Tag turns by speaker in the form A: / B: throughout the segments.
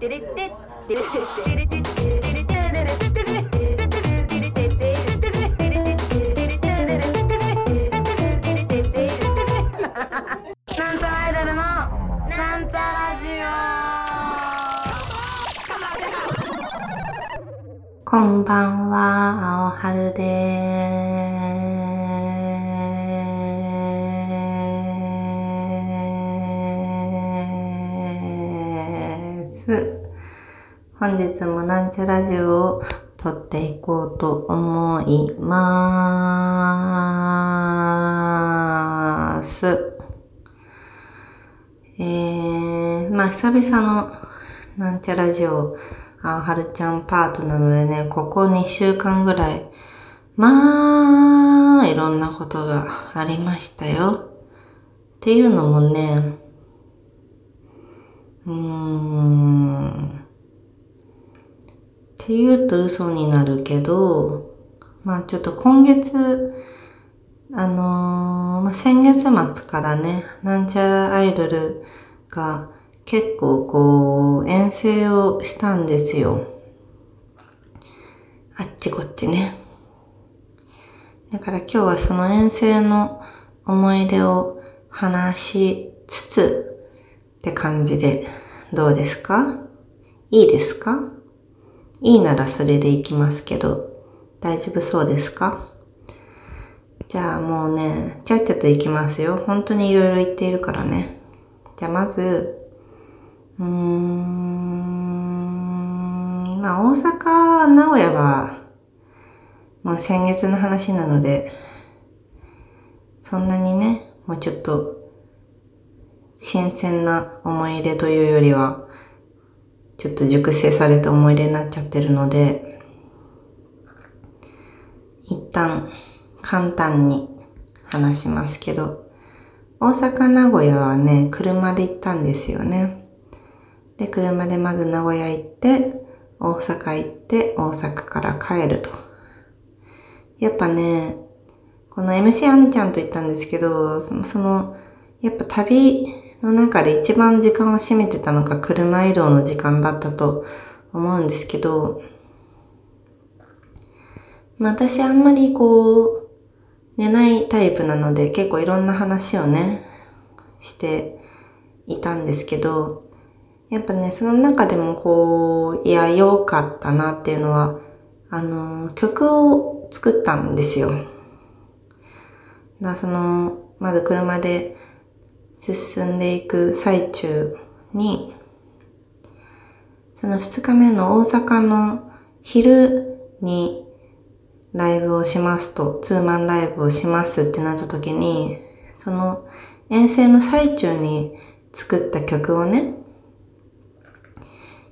A: なんちゃらアイドルのなんちゃラジオこんばんは、青春です。本日もなんちゃラジオを撮っていこうと思いまーす。えー、まあ久々のなんちゃラジオ、あはるちゃんパートなのでね、ここ2週間ぐらい、まあ、いろんなことがありましたよ。っていうのもね、うーん、って言うと嘘になるけど、まあちょっと今月、あのーまあ、先月末からね、なんちゃらアイドルが結構こう、遠征をしたんですよ。あっちこっちね。だから今日はその遠征の思い出を話しつつって感じでどうですか？いいですか？いいならそれでいきますけど、大丈夫そうですか？じゃあもうね、ちゃっちゃと行きますよ。本当にいろいろ言っているからね。じゃあまず、うーん、まあ大阪、名古屋は、もう先月の話なので、そんなにね、もうちょっと、新鮮な思い出というよりは、ちょっと熟成された思い出になっちゃってるので、一旦、簡単に話しますけど、大阪、名古屋はね、車で行ったんですよね。で、車でまず名古屋行って、大阪行って、大阪から帰ると。やっぱね、この MC アヌちゃんと行ったんですけど、そのやっぱ旅の中で一番時間を占めてたのが車移動の時間だったと思うんですけど、まあ私あんまりこう、寝ないタイプなので結構いろんな話をね、していたんですけど、やっぱね、その中でもこう、いや、良かったなっていうのは、あの、曲を作ったんですよ。だその、まず車で進んでいく最中に、その2日目の大阪の昼にライブをしますと、ツーマンライブをしますってなった時に、その遠征の最中に作った曲をね、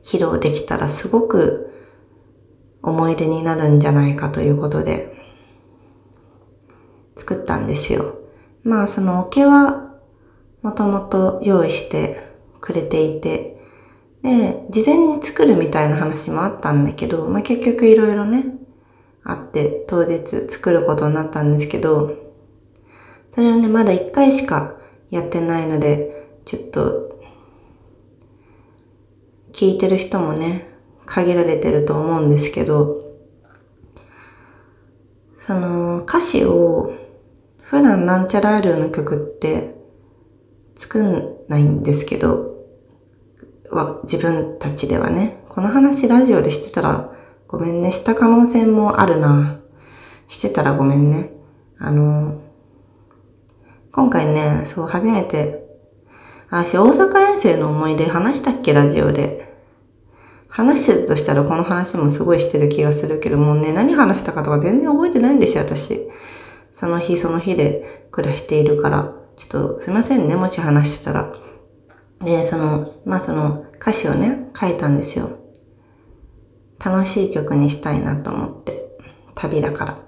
A: 披露できたらすごく思い出になるんじゃないかということで、作ったんですよ。まあそのオケはもともと用意してくれていて、で、事前に作るみたいな話もあったんだけど、まあ結局いろいろね、あって当日作ることになったんですけど、それはね、まだ一回しかやってないので、ちょっと、聞いてる人もね、限られてると思うんですけど、その歌詞を普段なんちゃらアイドルの曲って作んないんですけど、は自分たちではね、この話ラジオでしてたらごめんね、した可能性もあるな。してたらごめんね。あの、今回ね、そう初めて、あ、私大阪遠征の思い出話したっけラジオで。話してたとしたらこの話もすごいしてる気がするけどもうね、何話したかとか全然覚えてないんですよ、私。その日その日で暮らしているから。ちょっとすいませんね、もし話してたら。で、その、まあその歌詞をね、書いたんですよ。楽しい曲にしたいなと思って。旅だから。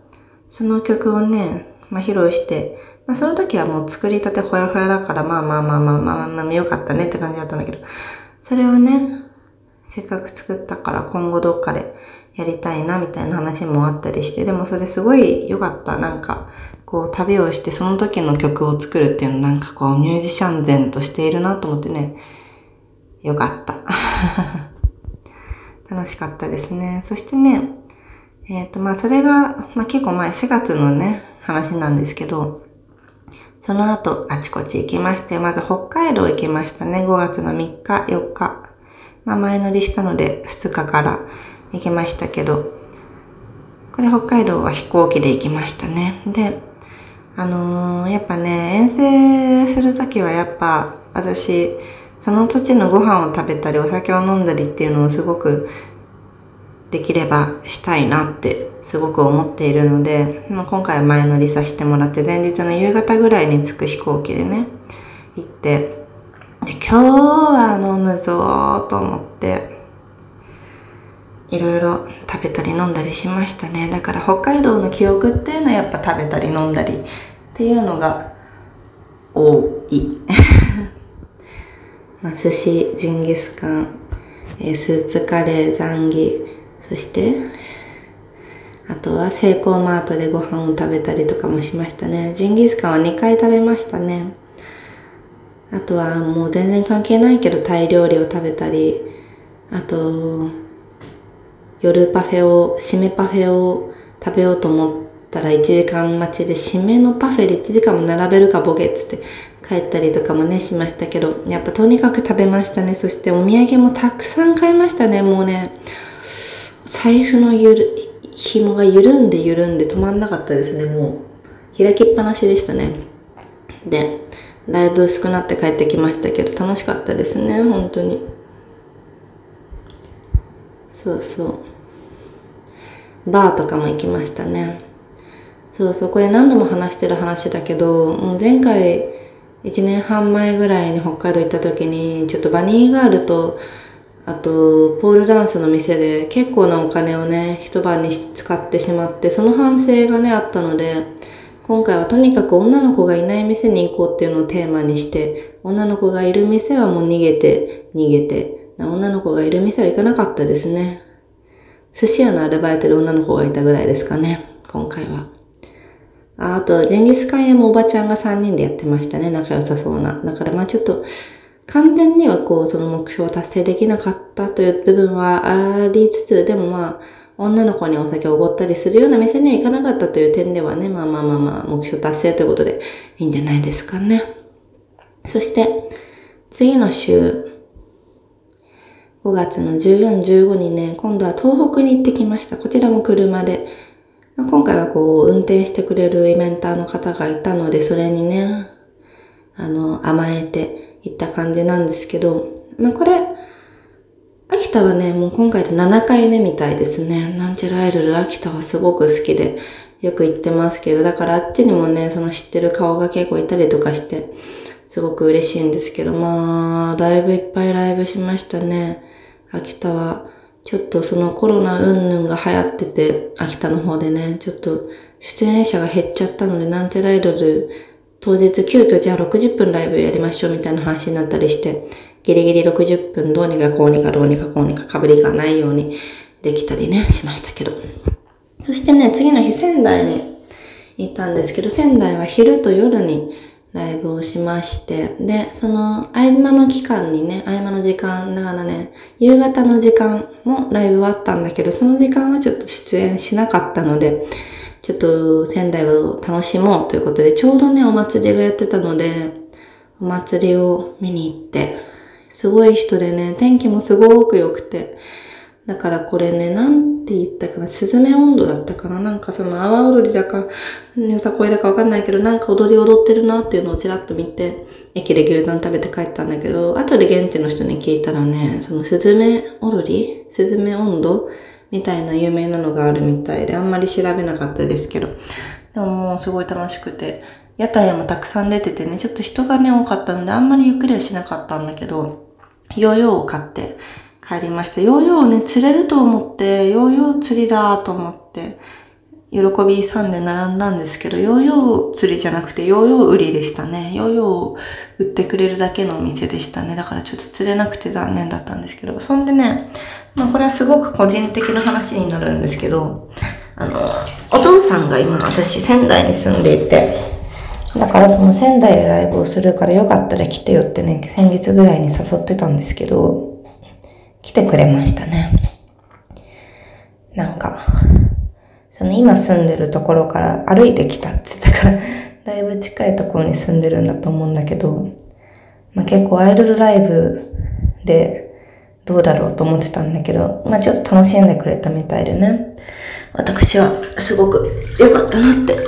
A: その曲をね、まあ披露して、まあその時はもう作りたてほやほやだから、まあまあまあまあまあまあ、まあ、まあよかったねって感じだったんだけど、それをね、せっかく作ったから今後どっかでやりたいなみたいな話もあったりして、でもそれすごい良かった。なんか、こう旅をしてその時の曲を作るっていうのなんかこうミュージシャン前としているなと思ってね、よかった。楽しかったですね。そしてね、えっ、ー、と、まあ、それが、まあ、結構前、4月のね、話なんですけど、その後、あちこち行きまして、まず北海道行きましたね。5月の3日、4日。まあ、前乗りしたので、2日から行きましたけど、これ北海道は飛行機で行きましたね。で、あのー、やっぱね、遠征するときはやっぱ、私、その土地のご飯を食べたり、お酒を飲んだりっていうのをすごくできればしたいなってすごく思っているので、まあ、今回は前乗りさせてもらって前日の夕方ぐらいに着く飛行機でね行ってで今日は飲むぞと思っていろいろ食べたり飲んだりしましたね。だから北海道の記憶っていうのはやっぱ食べたり飲んだりっていうのが多い まあ寿司ジンギスカンえスープカレーザンギそして、あとはセイコーマートでご飯を食べたりとかもしましたね。ジンギスカンは2回食べましたね。あとはもう全然関係ないけどタイ料理を食べたり、あと、夜パフェを、締めパフェを食べようと思ったら1時間待ちで締めのパフェで1時間も並べるかボケっつって帰ったりとかもねしましたけど、やっぱとにかく食べましたね。そしてお土産もたくさん買いましたね。もうね、財布のゆる、紐が緩んで緩んで止まんなかったですね、もう。開きっぱなしでしたね。で、だいぶ薄くなって帰ってきましたけど、楽しかったですね、本当に。そうそう。バーとかも行きましたね。そうそう、これ何度も話してる話だけど、もう前回、1年半前ぐらいに北海道行った時に、ちょっとバニーガールとあと、ポールダンスの店で結構なお金をね、一晩に使ってしまって、その反省がね、あったので、今回はとにかく女の子がいない店に行こうっていうのをテーマにして、女の子がいる店はもう逃げて、逃げて、女の子がいる店は行かなかったですね。寿司屋のアルバイトで女の子がいたぐらいですかね、今回は。ああと、ジンギスカン屋もおばちゃんが3人でやってましたね、仲良さそうな。だからまあちょっと、完全にはこう、その目標を達成できなかったという部分はありつつ、でもまあ、女の子にお酒をおごったりするような店には行かなかったという点ではね、まあまあまあまあ、目標達成ということでいいんじゃないですかね。そして、次の週、5月の14、15にね、今度は東北に行ってきました。こちらも車で。今回はこう、運転してくれるイベンターの方がいたので、それにね、あの、甘えて、いった感じなんですけど、まあ、これ、秋田はね、もう今回で7回目みたいですね。なんちゃらアイドル、秋田はすごく好きで、よく行ってますけど、だからあっちにもね、その知ってる顔が結構いたりとかして、すごく嬉しいんですけど、まあ、だいぶいっぱいライブしましたね。秋田は、ちょっとそのコロナ云々が流行ってて、秋田の方でね、ちょっと出演者が減っちゃったので、なんちゃらアイドル当日急遽じゃあ60分ライブやりましょうみたいな話になったりして、ギリギリ60分どうにかこうにかどうにかこうにか被りがないようにできたりね、しましたけど。そしてね、次の日仙台に行ったんですけど、仙台は昼と夜にライブをしまして、で、その合間の期間にね、合間の時間、だからね、夕方の時間もライブはあったんだけど、その時間はちょっと出演しなかったので、ちょっと仙台を楽しもうということで、ちょうどね、お祭りがやってたので、お祭りを見に行って、すごい人でね、天気もすごく良くて、だからこれね、なんて言ったかな、スズメ温度だったかななんかその阿波踊りだか、よさこいだかわかんないけど、なんか踊り踊ってるなっていうのをちらっと見て、駅で牛丼食べて帰ったんだけど、後で現地の人に聞いたらね、そのスズメ踊りスズメ温度みたいな有名なのがあるみたいで、あんまり調べなかったですけど。でももうすごい楽しくて、屋台もたくさん出ててね、ちょっと人がね、多かったので、あんまりゆっくりはしなかったんだけど、ヨーヨーを買って帰りました。ヨーヨーをね、釣れると思って、ヨーヨー釣りだと思って、喜びさんで並んだんですけど、ヨーヨー釣りじゃなくて、ヨーヨー売りでしたね。ヨーヨーを売ってくれるだけのお店でしたね。だからちょっと釣れなくて残念だったんですけど、そんでね、まあこれはすごく個人的な話になるんですけど、あの、お父さんが今私仙台に住んでいて、だからその仙台でライブをするからよかったら来てよってね、先月ぐらいに誘ってたんですけど、来てくれましたね。なんかその今住んでるところから歩いてきたって言ったから、だいぶ近いところに住んでるんだと思うんだけど、まあ、結構アイドルライブでどうだろうと思ってたんだけど、まあちょっと楽しんでくれたみたいでね。私はすごく良かったなって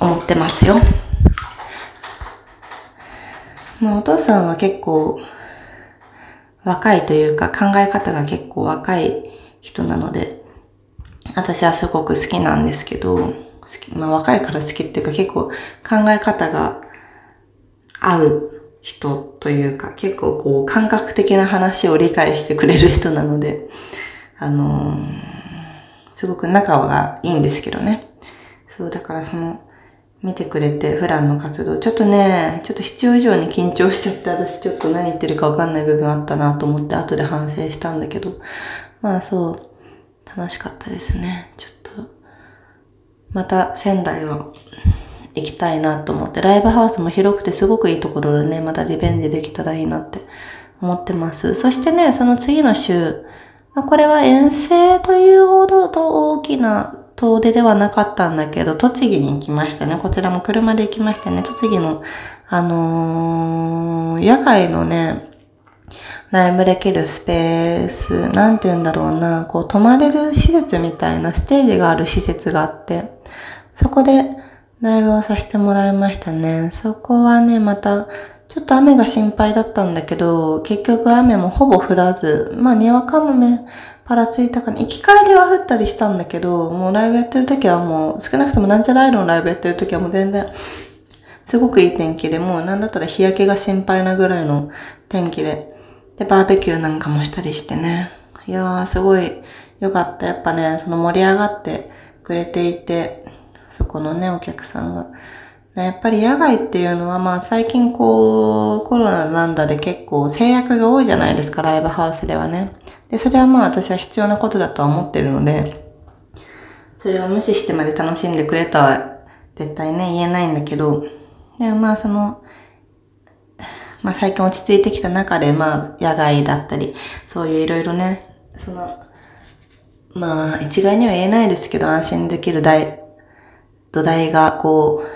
A: 思ってますよ。まあお父さんは結構若いというか考え方が結構若い人なので、私はすごく好きなんですけど、まあ若いから好きっていうか結構考え方が合う人というか結構こう感覚的な話を理解してくれる人なので、あのー、すごく仲がいいんですけどね。そう、だからその、見てくれて普段の活動。ちょっとね、ちょっと必要以上に緊張しちゃって、私ちょっと何言ってるかわかんない部分あったなと思って後で反省したんだけど、まあそう、楽しかったですね。ちょっと、また仙台は行きたいなと思って、ライブハウスも広くてすごくいいところでね、またリベンジできたらいいなって思ってます。そしてね、その次の週、ま、これは遠征というほどと大きな遠出ではなかったんだけど、栃木に行きましたね。こちらも車で行きましたね。栃木の、あのー、野外のね、ライブできるスペース、なんて言うんだろうな、こう泊まれる施設みたいなステージがある施設があって、そこでライブをさせてもらいましたね。そこはね、また、ちょっと雨が心配だったんだけど、結局雨もほぼ降らず、まあにわか雨パラついたかな。行き帰りは降ったりしたんだけど、もうライブやってる時はもう、少なくともなんちゃらアイロンライブやってる時はもう全然、すごくいい天気で、もうなんだったら日焼けが心配なぐらいの天気で、で、バーベキューなんかもしたりしてね。いやー、すごい良かった。やっぱね、その盛り上がってくれていて、そこのね、お客さんが。やっぱり野外っていうのはまあ最近こうコロナなんだで結構制約が多いじゃないですか、ライブハウスではね。で、それはまあ私は必要なことだとは思ってるので、それを無視してまで楽しんでくれとは絶対ね、言えないんだけど、でもまあその、まあ最近落ち着いてきた中でまあ野外だったり、そういういろいろね、その、まあ一概には言えないですけど安心できる台、土台がこう、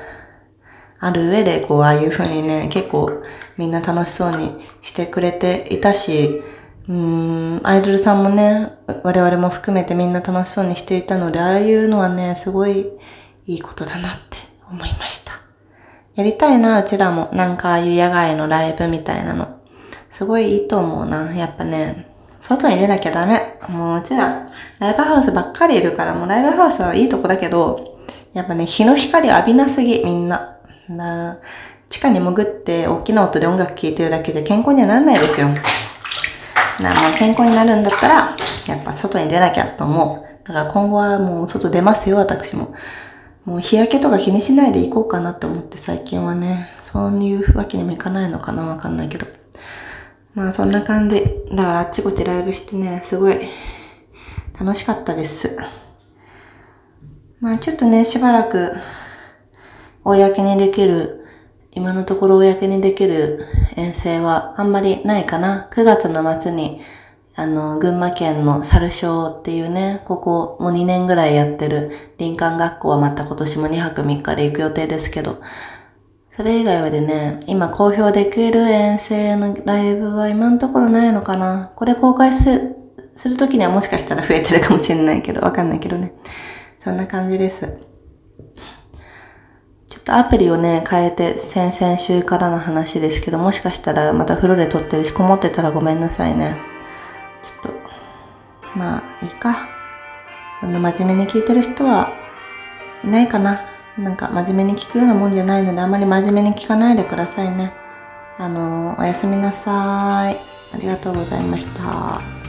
A: ある上でこうああいう風にね、結構みんな楽しそうにしてくれていたし、うん、アイドルさんもね、我々も含めてみんな楽しそうにしていたので、ああいうのはね、すごいいいことだなって思いました。やりたいな、うちらも。なんかああいう野外のライブみたいなの。すごいいいと思うな。やっぱね、外に出なきゃダメ。もううちら、ライブハウスばっかりいるから、もうライブハウスはいいとこだけど、やっぱね、日の光浴びなすぎ、みんな。な地下に潜って大きな音で音楽聴いてるだけで健康にはなんないですよ。なもう健康になるんだったら、やっぱ外に出なきゃと思う。だから今後はもう外出ますよ、私も。もう日焼けとか気にしないで行こうかなと思って最近はね、そういうわけにもいかないのかなわかんないけど。まあそんな感じ。だからあっちこっちライブしてね、すごい楽しかったです。まあちょっとね、しばらく公にできる今のところ公にできる遠征はあんまりないかな。9月の末に、あの、群馬県の猿小っていうね、ここもう2年ぐらいやってる林間学校はまた今年も2泊3日で行く予定ですけど、それ以外はでね、今公表できる遠征のライブは今のところないのかな。これ公開すするときにはもしかしたら増えてるかもしれないけど、わかんないけどね。そんな感じです。とアプリをね、変えて先々週からの話ですけど、もしかしたらまた風呂で撮ってるし、こもってたらごめんなさいね。ちょっと、まあ、いいか。そんな真面目に聞いてる人はいないかな。なんか真面目に聞くようなもんじゃないので、あまり真面目に聞かないでくださいね。あの、おやすみなさい。ありがとうございました。